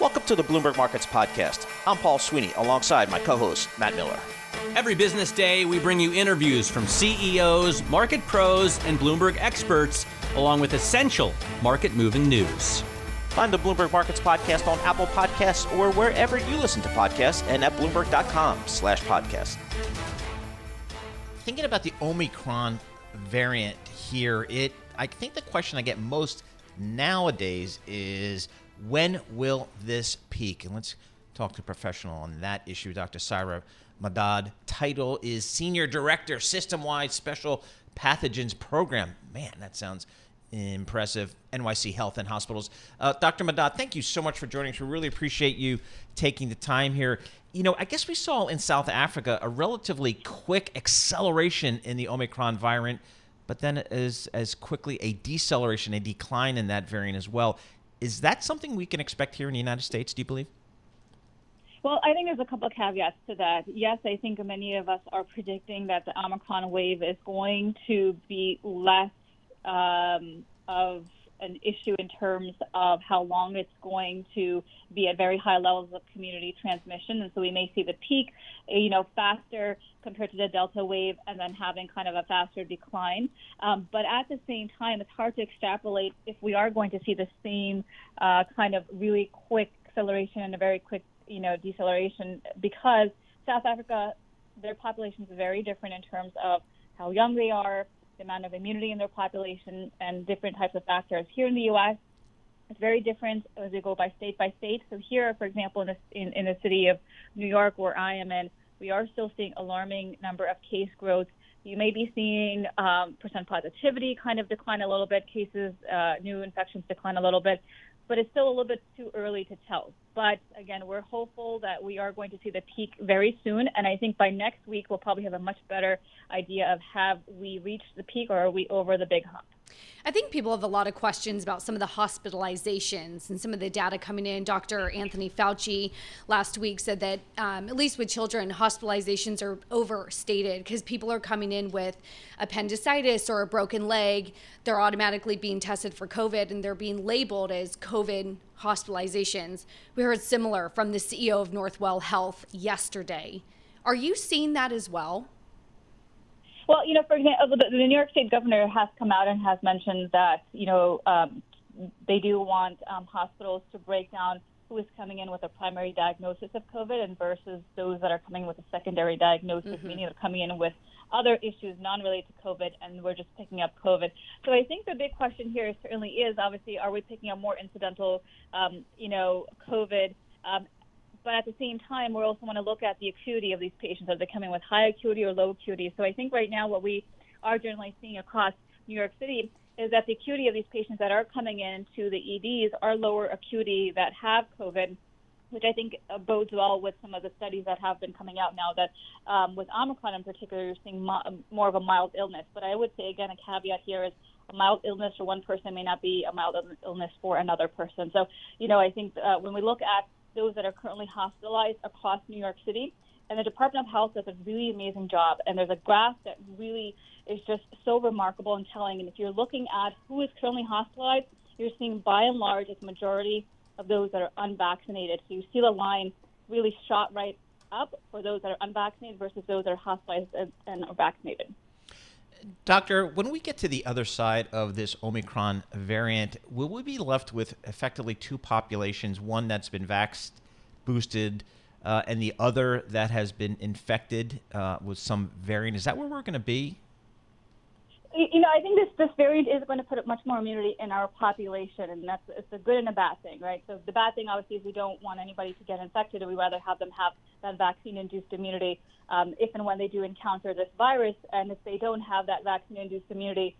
Welcome to the Bloomberg Markets Podcast. I'm Paul Sweeney alongside my co host, Matt Miller. Every business day, we bring you interviews from CEOs, market pros, and Bloomberg experts, along with essential market moving news. Find the Bloomberg Markets Podcast on Apple Podcasts or wherever you listen to podcasts and at Bloomberg.com slash podcast. Thinking about the Omicron variant here, it I think the question I get most nowadays is when will this peak? And let's talk to a professional on that issue, Dr. Syra Madad. Title is Senior Director, System Wide Special Pathogens Program. Man, that sounds impressive. NYC Health and Hospitals. Uh, Dr. Madad, thank you so much for joining us. We really appreciate you taking the time here. You know, I guess we saw in South Africa a relatively quick acceleration in the Omicron variant, but then as as quickly a deceleration, a decline in that variant as well. Is that something we can expect here in the United States? Do you believe? Well, I think there's a couple of caveats to that. Yes, I think many of us are predicting that the Omicron wave is going to be less um, of an issue in terms of how long it's going to be at very high levels of community transmission, and so we may see the peak, you know, faster compared to the Delta wave, and then having kind of a faster decline. Um, but at the same time, it's hard to extrapolate if we are going to see the same uh, kind of really quick acceleration and a very quick, you know, deceleration because South Africa, their population is very different in terms of how young they are, the amount of immunity in their population, and different types of factors. Here in the U.S., it's very different as we go by state by state. So here, for example, in the, in, in the city of New York, where I am in, we are still seeing alarming number of case growth. You may be seeing um, percent positivity kind of decline a little bit, cases, uh, new infections decline a little bit, but it's still a little bit too early to tell. But again, we're hopeful that we are going to see the peak very soon. And I think by next week, we'll probably have a much better idea of have we reached the peak or are we over the big hump. I think people have a lot of questions about some of the hospitalizations and some of the data coming in. Dr. Anthony Fauci last week said that, um, at least with children, hospitalizations are overstated because people are coming in with appendicitis or a broken leg. They're automatically being tested for COVID and they're being labeled as COVID hospitalizations. We heard similar from the CEO of Northwell Health yesterday. Are you seeing that as well? Well, you know, for example, the, the New York State governor has come out and has mentioned that, you know, um, they do want um, hospitals to break down who is coming in with a primary diagnosis of COVID and versus those that are coming with a secondary diagnosis, mm-hmm. meaning they're coming in with other issues non-related to COVID, and we're just picking up COVID. So I think the big question here certainly is obviously, are we picking up more incidental, um, you know, COVID? Um, but at the same time, we also want to look at the acuity of these patients. Are they coming with high acuity or low acuity? So I think right now what we are generally seeing across New York City is that the acuity of these patients that are coming into the EDs are lower acuity that have COVID, which I think bodes well with some of the studies that have been coming out now that um, with Omicron in particular, you're seeing mo- more of a mild illness. But I would say, again, a caveat here is a mild illness for one person may not be a mild illness for another person. So, you know, I think uh, when we look at those that are currently hospitalized across New York City. And the Department of Health does a really amazing job. And there's a graph that really is just so remarkable and telling. And if you're looking at who is currently hospitalized, you're seeing by and large a majority of those that are unvaccinated. So you see the line really shot right up for those that are unvaccinated versus those that are hospitalized and are vaccinated. Doctor, when we get to the other side of this Omicron variant, will we be left with effectively two populations one that's been vaxxed, boosted, uh, and the other that has been infected uh, with some variant? Is that where we're going to be? You know, I think this this variant is going to put up much more immunity in our population, and that's it's a good and a bad thing, right? So the bad thing, obviously, is we don't want anybody to get infected, and we rather have them have that vaccine-induced immunity um, if and when they do encounter this virus. And if they don't have that vaccine-induced immunity,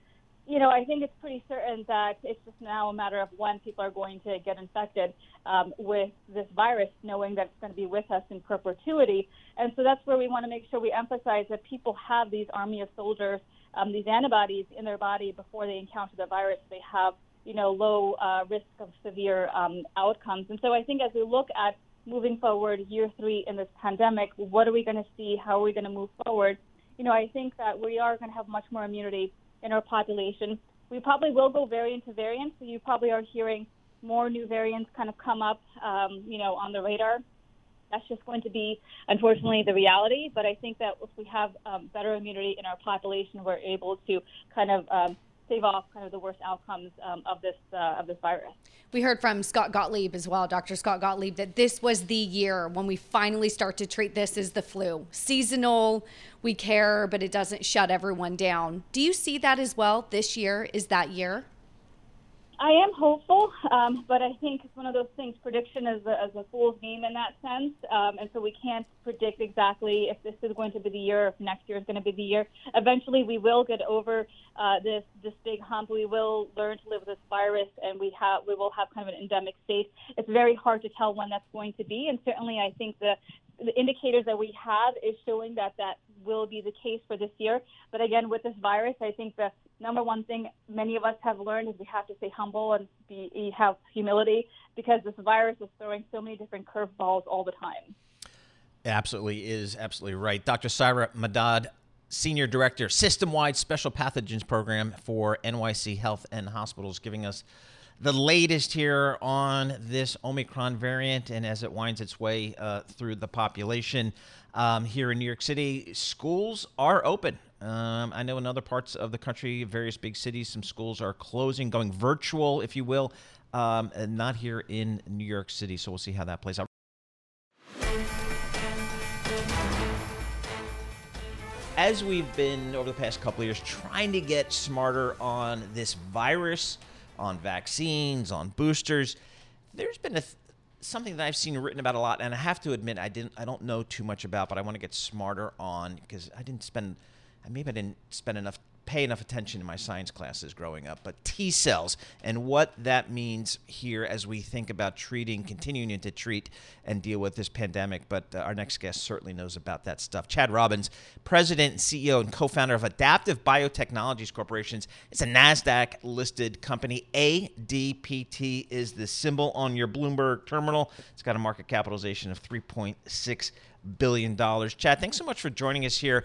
you know, I think it's pretty certain that it's just now a matter of when people are going to get infected um, with this virus, knowing that it's going to be with us in perpetuity. And so that's where we want to make sure we emphasize that people have these army of soldiers um, these antibodies in their body before they encounter the virus. They have, you know, low uh, risk of severe um, outcomes. And so I think as we look at moving forward, year three in this pandemic, what are we going to see? How are we going to move forward? You know, I think that we are going to have much more immunity in our population. We probably will go variant to variant. So you probably are hearing more new variants kind of come up, um, you know, on the radar, that's just going to be, unfortunately, the reality. But I think that if we have um, better immunity in our population, we're able to kind of um, off kind of the worst outcomes um, of this uh, of this virus. We heard from Scott Gottlieb as well, Dr. Scott Gottlieb, that this was the year when we finally start to treat this as the flu. Seasonal, we care, but it doesn't shut everyone down. Do you see that as well? This year is that year? I am hopeful, um, but I think it's one of those things. Prediction is a, is a fool's game in that sense, um, and so we can't predict exactly if this is going to be the year, if next year is going to be the year. Eventually, we will get over uh, this this big hump. We will learn to live with this virus, and we have we will have kind of an endemic state. It's very hard to tell when that's going to be, and certainly, I think the the indicators that we have is showing that that will be the case for this year. But again, with this virus, I think the number one thing many of us have learned is we have to stay humble and be have humility because this virus is throwing so many different curveballs all the time. Absolutely is absolutely right. Dr. Syra Madad, Senior Director, System Wide Special Pathogens Program for NYC Health and Hospitals, giving us the latest here on this Omicron variant and as it winds its way uh, through the population. Um, here in New York City, schools are open. Um, I know in other parts of the country, various big cities, some schools are closing, going virtual, if you will, um, and not here in New York City. So we'll see how that plays out. As we've been over the past couple of years trying to get smarter on this virus, on vaccines, on boosters, there's been a th- something that I've seen written about a lot, and I have to admit I didn't I don't know too much about, but I want to get smarter on because I didn't spend maybe I didn't spend enough pay enough attention in my science classes growing up, but T cells and what that means here as we think about treating, continuing to treat and deal with this pandemic. But uh, our next guest certainly knows about that stuff. Chad Robins, President, CEO, and co founder of Adaptive Biotechnologies Corporations. It's a NASDAQ listed company. ADPT is the symbol on your Bloomberg terminal. It's got a market capitalization of $3.6 billion. Chad, thanks so much for joining us here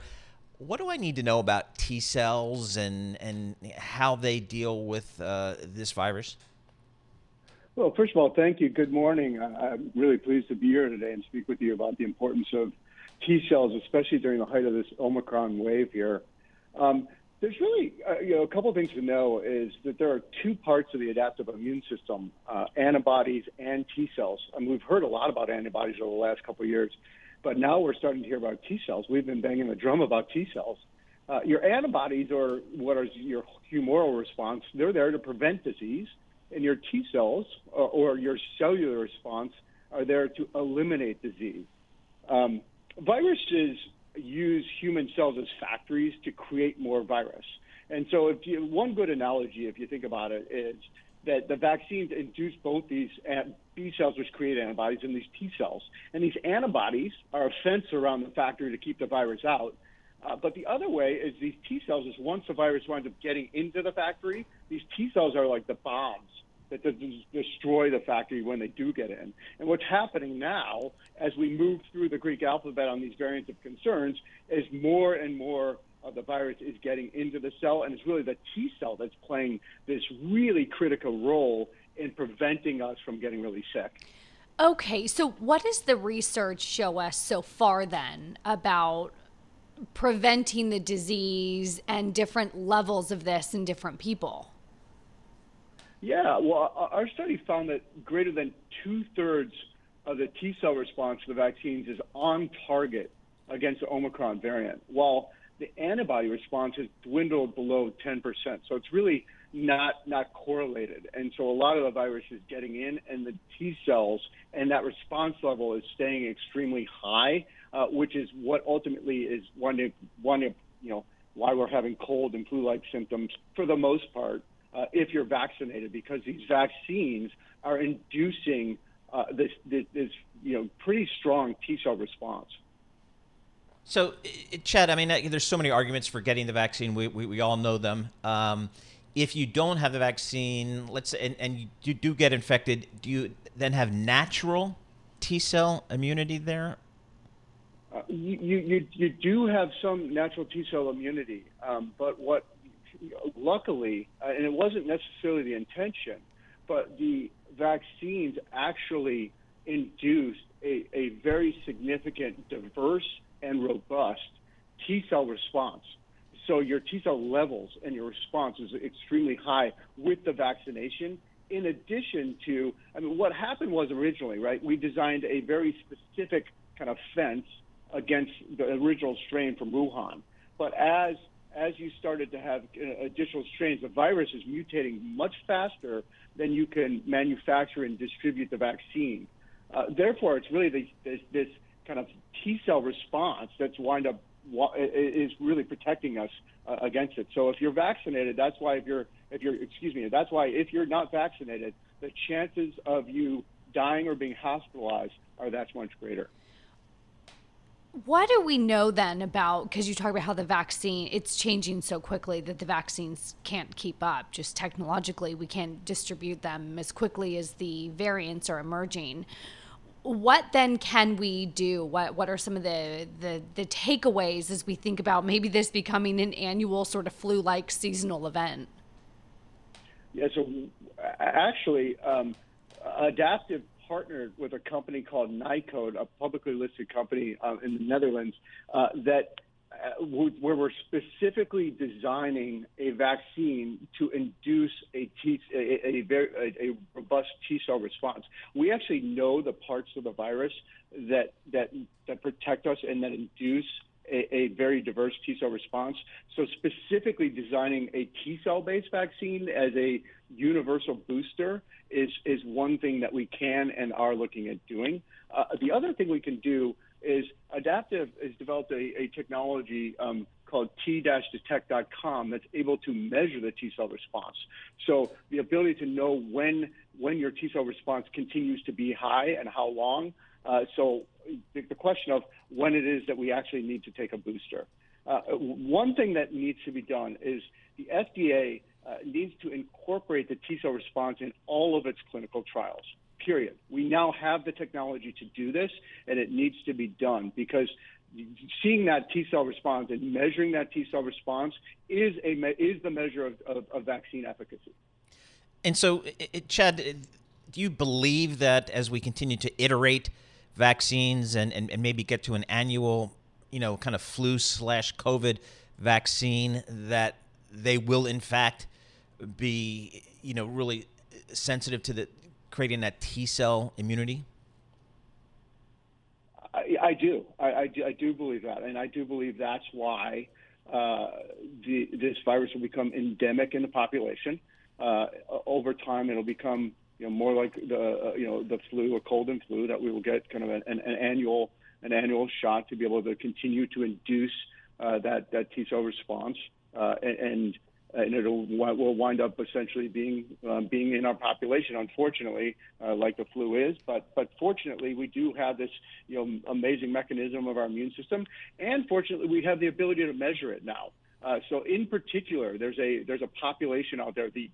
what do I need to know about T cells and and how they deal with uh, this virus? Well, first of all, thank you. Good morning. I'm really pleased to be here today and speak with you about the importance of T cells, especially during the height of this Omicron wave here. Um, there's really, uh, you know, a couple of things to know is that there are two parts of the adaptive immune system: uh, antibodies and T cells. I And we've heard a lot about antibodies over the last couple of years. But now we're starting to hear about T cells. We've been banging the drum about T cells. Uh, your antibodies, or what is your humoral response, they're there to prevent disease, and your T cells, or, or your cellular response, are there to eliminate disease. Um, viruses use human cells as factories to create more virus. And so, if you, one good analogy, if you think about it, is that the vaccines induce both these B cells, which create antibodies, and these T cells. And these antibodies are a fence around the factory to keep the virus out. Uh, but the other way is these T cells is once the virus winds up getting into the factory, these T cells are like the bombs that destroy the factory when they do get in. And what's happening now, as we move through the Greek alphabet on these variants of concerns, is more and more of the virus is getting into the cell, and it's really the T cell that's playing this really critical role in preventing us from getting really sick. Okay, so what does the research show us so far then about preventing the disease and different levels of this in different people? Yeah, well, our study found that greater than two thirds of the T cell response to the vaccines is on target against the Omicron variant, while the antibody response has dwindled below 10%. So it's really not not correlated. And so a lot of the virus is getting in, and the T cells and that response level is staying extremely high, uh, which is what ultimately is one of, one of, you know why we're having cold and flu-like symptoms for the most part uh, if you're vaccinated, because these vaccines are inducing uh, this, this, this you know pretty strong T cell response. So, Chad, I mean, there's so many arguments for getting the vaccine. We, we, we all know them. Um, if you don't have the vaccine, let's say, and, and you do get infected, do you then have natural T cell immunity there? Uh, you, you, you do have some natural T cell immunity, um, but what, luckily, uh, and it wasn't necessarily the intention, but the vaccines actually induced a, a very significant, diverse, and robust T cell response. So your T cell levels and your response is extremely high with the vaccination. In addition to, I mean, what happened was originally, right? We designed a very specific kind of fence against the original strain from Wuhan. But as as you started to have uh, additional strains, the virus is mutating much faster than you can manufacture and distribute the vaccine. Uh, therefore, it's really the, this, this kind of T cell response that's wind up is really protecting us uh, against it. So if you're vaccinated, that's why if you're if you're excuse me, that's why if you're not vaccinated, the chances of you dying or being hospitalized are that much greater. What do we know then about because you talk about how the vaccine it's changing so quickly that the vaccines can't keep up just technologically we can't distribute them as quickly as the variants are emerging what then can we do? What what are some of the, the the takeaways as we think about maybe this becoming an annual sort of flu-like seasonal event? Yeah, so actually, um, Adaptive partnered with a company called Nykode, a publicly listed company uh, in the Netherlands, uh, that where we're specifically designing a vaccine to induce a, T, a, a, very, a, a robust T cell response. We actually know the parts of the virus that that that protect us and that induce a, a, very diverse T cell response. So, specifically designing a T cell based vaccine as a universal booster is, is one thing that we can and are looking at doing. Uh, the other thing we can do is Adaptive has developed a, a technology um, called t-detect.com that's able to measure the T cell response. So the ability to know when when your T cell response continues to be high and how long. Uh, so the, the, question of when it is that we actually need to take a booster. Uh, one thing that needs to be done is the FDA uh, needs to incorporate the T cell response in all of its clinical trials period. We now have the technology to do this, and it needs to be done because seeing that T cell response and measuring that T cell response is a is the measure of, of, of vaccine efficacy. And so, it, Chad, do you believe that as we continue to iterate vaccines and, and, and maybe get to an annual, you know, kind of flu slash COVID vaccine, that they will in fact be, you know, really sensitive to the creating that T cell immunity? I, I do. I, I, do. I do believe that, and I do believe that's why uh, the, this virus will become endemic in the population. Uh, over time, it'll become you know more like the uh, you know the flu, a cold and flu, that we will get kind of an, an, an annual an annual shot to be able to continue to induce uh, that that T cell response, uh, and, and and it'll will wind up essentially being um, being in our population, unfortunately, uh, like the flu is. But but fortunately, we do have this you know amazing mechanism of our immune system, and fortunately, we have the ability to measure it now. Uh, so in particular, there's a there's a population out there the,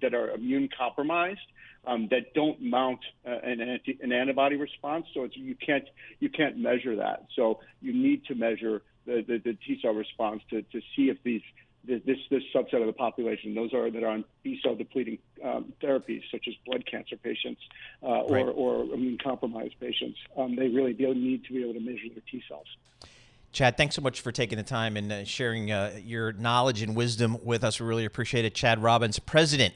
that are immune compromised um, that don't mount uh, an, anti, an antibody response. So you can't you can't measure that. So you need to measure the, the, the T cell response to, to see if these this, this subset of the population. Those are that are on B cell depleting um, therapies, such as blood cancer patients uh, right. or, or immune compromised patients. Um, they really do need to be able to measure their T cells. Chad, thanks so much for taking the time and uh, sharing uh, your knowledge and wisdom with us. We really appreciate it. Chad Robins, President,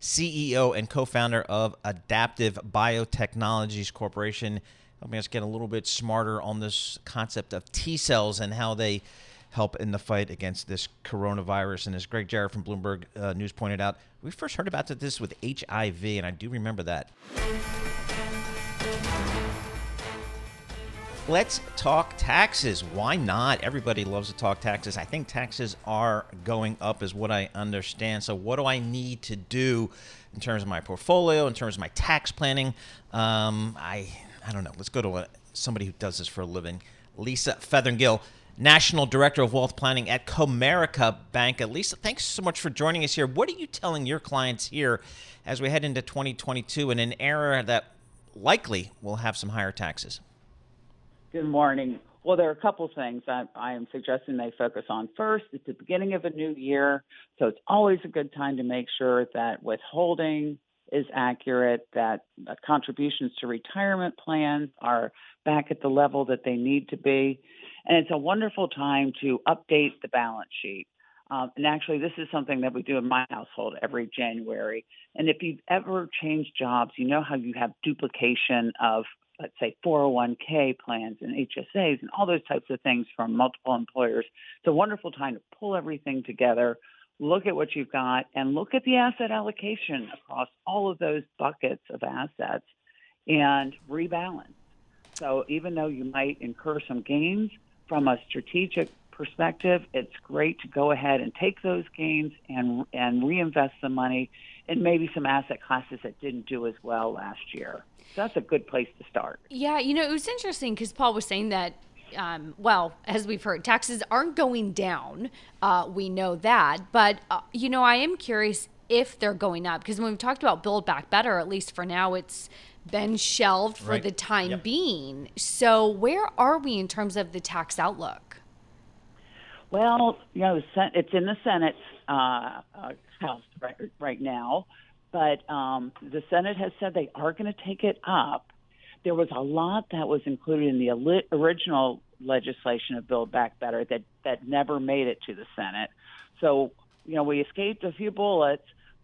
CEO, and co founder of Adaptive Biotechnologies Corporation, helping us get a little bit smarter on this concept of T cells and how they help in the fight against this coronavirus. And as Greg Jarrett from Bloomberg uh, News pointed out, we first heard about this with HIV, and I do remember that. Let's talk taxes. Why not? Everybody loves to talk taxes. I think taxes are going up, is what I understand. So, what do I need to do in terms of my portfolio, in terms of my tax planning? Um, I I don't know. Let's go to a, somebody who does this for a living. Lisa Featherngill National Director of Wealth Planning at Comerica Bank. Lisa, thanks so much for joining us here. What are you telling your clients here as we head into 2022 in an era that likely will have some higher taxes? Good morning. Well, there are a couple things I, I am suggesting they focus on. First, it's the beginning of a new year, so it's always a good time to make sure that withholding is accurate, that uh, contributions to retirement plans are back at the level that they need to be. And it's a wonderful time to update the balance sheet. Um, and actually, this is something that we do in my household every January. And if you've ever changed jobs, you know how you have duplication of, let's say, 401k plans and HSAs and all those types of things from multiple employers. It's a wonderful time to pull everything together, look at what you've got, and look at the asset allocation across all of those buckets of assets and rebalance. So even though you might incur some gains from a strategic perspective, it's great to go ahead and take those gains and and reinvest the money in maybe some asset classes that didn't do as well last year. So that's a good place to start. Yeah, you know, it was interesting because Paul was saying that. Um, well, as we've heard, taxes aren't going down. Uh, we know that, but uh, you know, I am curious if they're going up because when we've talked about Build Back Better, at least for now, it's been shelved for Right. the time Yep. being. So, where are we in terms of the tax outlook? Well, you know, it's in the Senate uh, uh, House right, right now, but um, the Senate has said they are going to take it up. There was a lot that was included in the original legislation of Build Back Better that that never made it to the Senate. So, you know, we escaped a few bullets,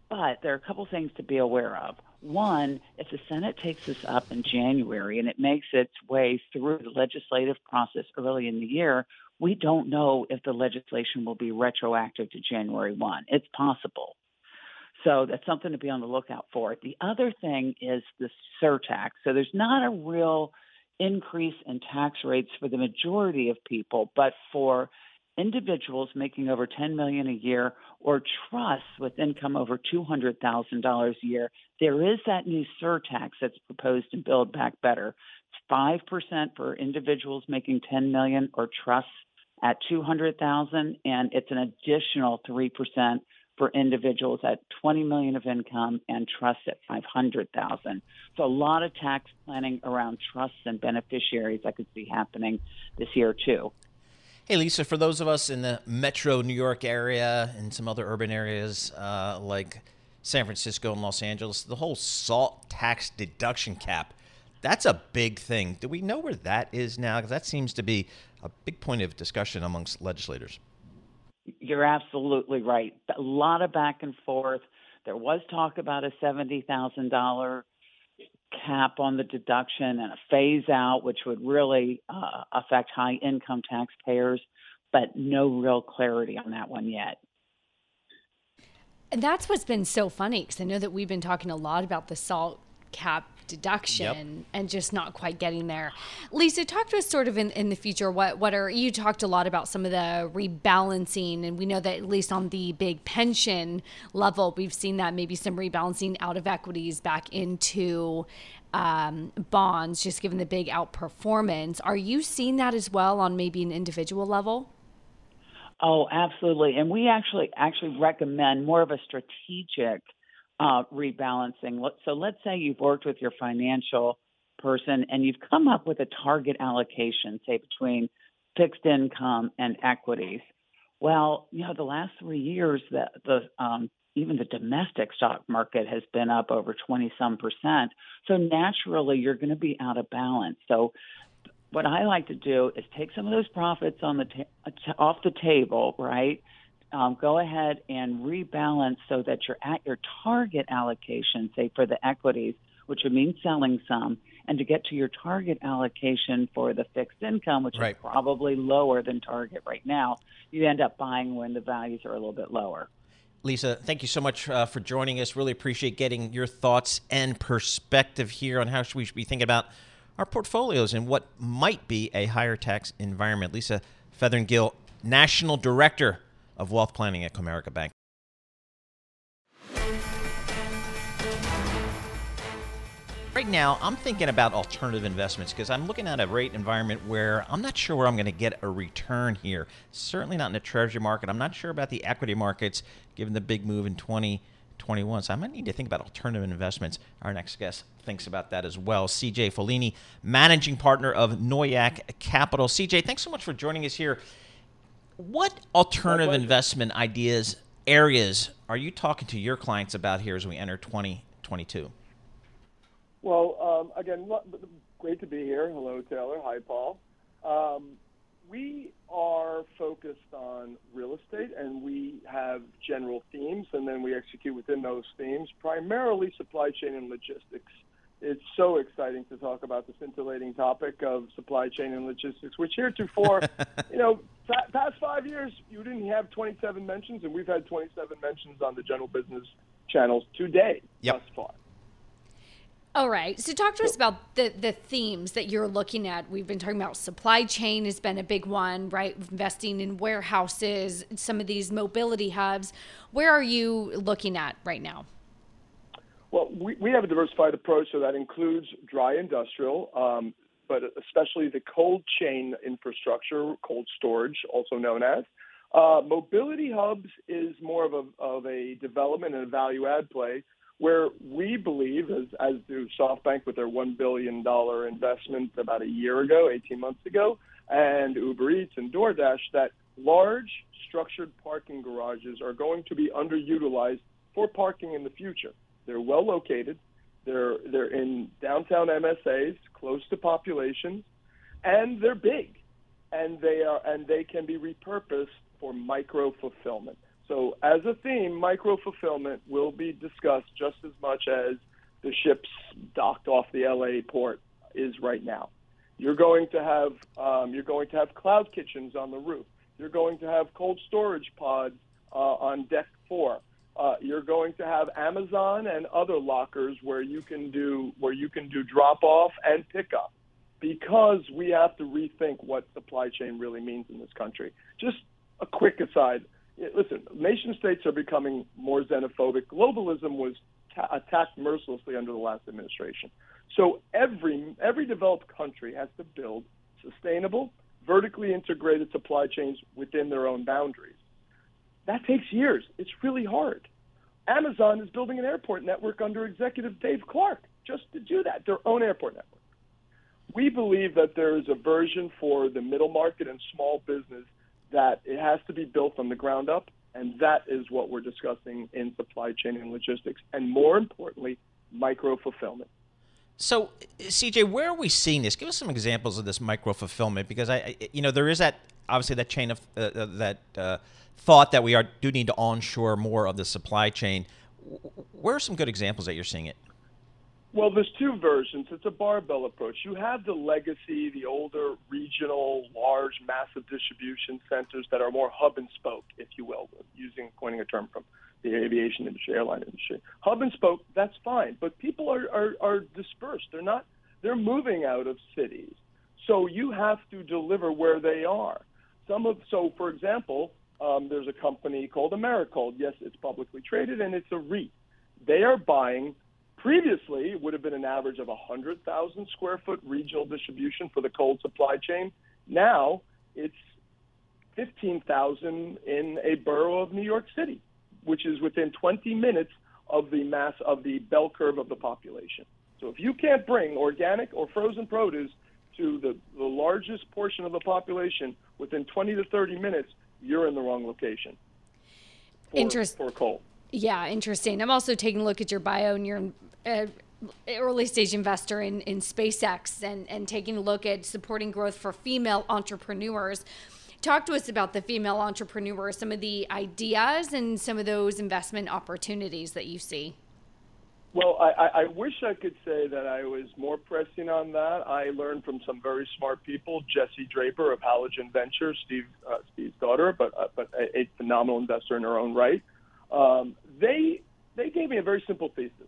but there are a couple things to be aware of. One, if the Senate takes this up in January and it makes its way through the legislative process early in the year, we don't know if the legislation will be retroactive to January 1. It's possible. So that's something to be on the lookout for. The other thing is the surtax. So there's not a real increase in tax rates for the majority of people, but for individuals making over 10 million a year or trusts with income over $200,000 a year, there is that new surtax that's proposed in Build Back Better. It's 5% for individuals making 10 million or trusts at 200,000 and it's an additional 3% for individuals at 20 million of income and trusts at 500,000. So a lot of tax planning around trusts and beneficiaries I could see happening this year too. Hey, Lisa, for those of us in the metro New York area and some other urban areas uh, like San Francisco and Los Angeles, the whole salt tax deduction cap, that's a big thing. Do we know where that is now? Because that seems to be a big point of discussion amongst legislators. You're absolutely right. A lot of back and forth. There was talk about a $70,000 cap on the deduction and a phase out, which would really uh, affect high income taxpayers, but no real clarity on that one yet. And that's what's been so funny because I know that we've been talking a lot about the salt cap deduction and just not quite getting there. Lisa, talk to us sort of in, in the future. What what are you talked a lot about some of the rebalancing, and we know that at least on the big pension level, we've seen that maybe some rebalancing out of equities back into um, bonds, just given the big outperformance. Are you seeing that as well on maybe an individual level? Oh, absolutely. And we actually actually recommend more of a strategic uh, rebalancing. So let's say you've worked with your financial person and you've come up with a target allocation, say between fixed income and equities. Well, you know, the last three years, the, the um, even the domestic stock market has been up over 20 some percent. So naturally, you're going to be out of balance. So what I like to do is take some of those profits on the ta- off the table, right? Um, go ahead and rebalance so that you're at your target allocation, say for the equities, which would mean selling some, and to get to your target allocation for the fixed income, which Right. is probably lower than target right now, you end up buying when the values are a little bit lower. Lisa, thank you so much uh, for joining us. Really appreciate getting your thoughts and perspective here on how we should be thinking about our portfolios and what might be a higher tax environment. Lisa Featherngill, National Director of Wealth Planning at Comerica Bank. Right now, I'm thinking about alternative investments because I'm looking at a rate environment where I'm not sure where I'm going to get a return here. Certainly not in the treasury market. I'm not sure about the equity markets given the big move in 2021. So I might need to think about alternative investments. Our next guest thinks about that as well. CJ Follini, managing partner of NOYACK Capital. CJ, thanks so much for joining us here. What alternative investment ideas, areas are you talking to your clients about here as we enter 2022? Well, um, again, great to be here. Hello, Taylor. Hi, Paul. Um, we are focused on real estate and we have general themes and then we execute within those themes, primarily supply chain and logistics. It's so exciting to talk about the scintillating topic of supply chain and logistics, which heretofore, you know, past five years, you didn't have 27 mentions, and we've had 27 mentions on the general business channels today yep. thus far. All right. So talk to us about the the themes that you're looking at. We've been talking about supply chain has been a big one, right? Investing in warehouses, some of these mobility hubs. Where are you looking at right now? Well, we, we have a diversified approach, so that includes dry industrial, um, but especially the cold chain infrastructure, cold storage, also known as. Uh, mobility hubs is more of a, of a development and a value add play where we believe, as, as do SoftBank with their $1 billion investment about a year ago, 18 months ago, and Uber Eats and DoorDash, that large structured parking garages are going to be underutilized for parking in the future. They're well located. They're they're in downtown MSAs, close to populations, and they're big, and they are and they can be repurposed for micro fulfillment. So, as a theme, micro fulfillment will be discussed just as much as the ships docked off the LA port is right now. You're going to have um, you're going to have cloud kitchens on the roof. You're going to have cold storage pods uh, on deck four. Uh, you're going to have Amazon and other lockers where you can do where you can do drop off and pickup because we have to rethink what supply chain really means in this country. Just a quick aside listen, nation states are becoming more xenophobic. Globalism was ta- attacked mercilessly under the last administration. So every every developed country has to build sustainable, vertically integrated supply chains within their own boundaries. That takes years. It's really hard. Amazon is building an airport network under executive Dave Clark just to do that, their own airport network. We believe that there is a version for the middle market and small business that it has to be built from the ground up, and that is what we're discussing in supply chain and logistics, and more importantly, micro fulfillment. So, CJ, where are we seeing this? Give us some examples of this micro fulfillment, because I, you know, there is that obviously that chain of uh, uh, that uh, thought that we are do need to onshore more of the supply chain. Where are some good examples that you're seeing it? Well, there's two versions. It's a barbell approach. You have the legacy, the older regional, large, massive distribution centers that are more hub and spoke, if you will, using coining a term from the aviation industry, airline industry. Hub and spoke, that's fine, but people are, are, are dispersed. They're not. They're moving out of cities, so you have to deliver where they are. Some of so, for example, um, there's a company called Americold. Yes, it's publicly traded and it's a REIT. They are buying Previously, it would have been an average of 100,000 square foot regional distribution for the cold supply chain. Now it's 15,000 in a borough of New York City, which is within 20 minutes of the mass of the bell curve of the population. So if you can't bring organic or frozen produce to the, the largest portion of the population within 20 to 30 minutes, you're in the wrong location. For, Interest- for coal. Yeah, interesting. I'm also taking a look at your bio and your uh, early stage investor in, in SpaceX and, and taking a look at supporting growth for female entrepreneurs. Talk to us about the female entrepreneurs, some of the ideas and some of those investment opportunities that you see. Well, I, I wish I could say that I was more pressing on that. I learned from some very smart people, Jesse Draper of Halogen Ventures, Steve, uh, Steve's daughter, but uh, but a, a, phenomenal investor in her own right. Um, they they gave me a very simple thesis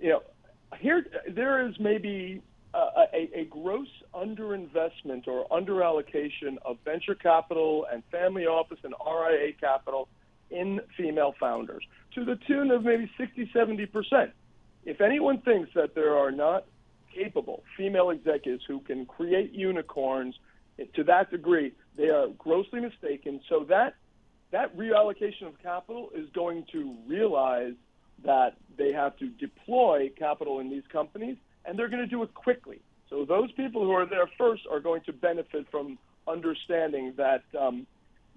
you know, here there is maybe a, a, a gross underinvestment or underallocation of venture capital and family office and RIA capital in female founders to the tune of maybe 60, 70 percent. If anyone thinks that there are not capable female executives who can create unicorns to that degree, they are grossly mistaken. So that that reallocation of capital is going to realize that they have to deploy capital in these companies, and they're going to do it quickly. So those people who are there first are going to benefit from understanding that um,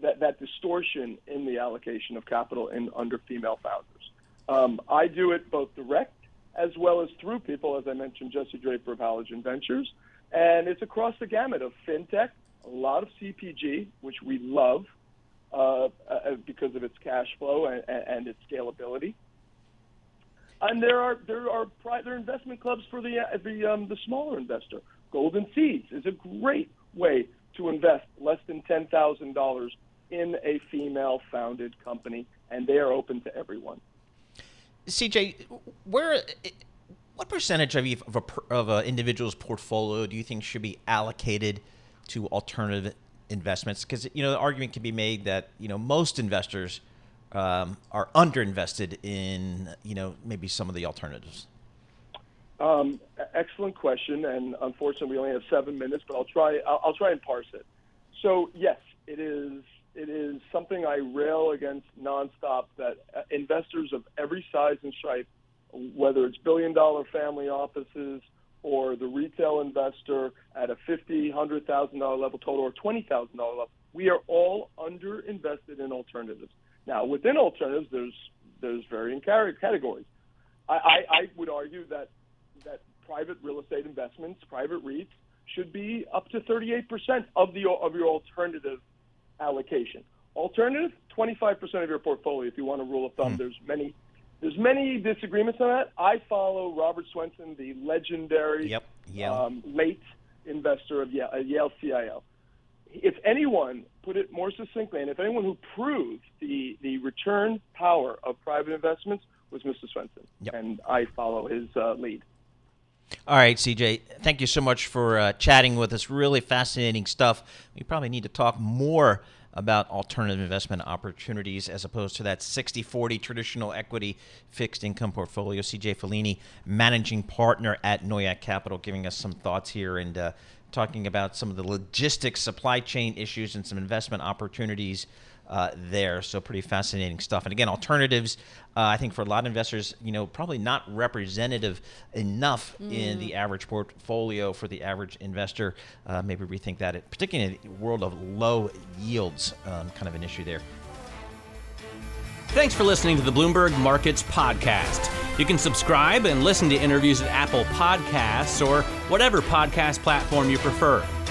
that, that distortion in the allocation of capital in under female founders. Um, I do it both direct as well as through people, as I mentioned, Jesse Draper of Halogen Ventures. And it's across the gamut of fintech, a lot of CPG, which we love uh, uh, because of its cash flow and, and its scalability. And there are there are there are investment clubs for the the um, the smaller investor. Golden Seeds is a great way to invest less than ten thousand dollars in a female founded company, and they are open to everyone. CJ, where what percentage of of a, of an individual's portfolio do you think should be allocated to alternative investments? Because you know the argument can be made that you know most investors um, are underinvested in you know maybe some of the alternatives. Um, excellent question, and unfortunately we only have seven minutes, but I'll try. I'll, I'll try and parse it. So yes, it is it is something I rail against nonstop that uh, investors of every size and stripe, whether it's billion dollar family offices or the retail investor at a fifty, hundred thousand dollar level total or twenty thousand dollar level, we are all under invested in alternatives. Now, within alternatives, there's there's varying categories. I, I, I would argue that that private real estate investments, private REITs, should be up to 38% of the of your alternative allocation. Alternative, 25% of your portfolio. If you want a rule of thumb, mm. there's many there's many disagreements on that. I follow Robert Swensen, the legendary yep. Um, late investor of Yale, Yale CIO. If anyone put it more succinctly, and if anyone who proved the, the return power of private investments was Mr. Swensen, yep. and I follow his uh, lead. All right, CJ, thank you so much for uh, chatting with us. Really fascinating stuff. We probably need to talk more about alternative investment opportunities as opposed to that 60 40 traditional equity fixed income portfolio. CJ Follini, managing partner at NOYACK Capital, giving us some thoughts here and uh, talking about some of the logistics, supply chain issues, and some investment opportunities uh, there. So pretty fascinating stuff. And again, alternatives, uh, I think for a lot of investors, you know, probably not representative enough mm. in the average portfolio for the average investor. Uh, maybe rethink that, particularly in the world of low yields, um, kind of an issue there. Thanks for listening to the Bloomberg Markets Podcast. You can subscribe and listen to interviews at Apple Podcasts or whatever podcast platform you prefer.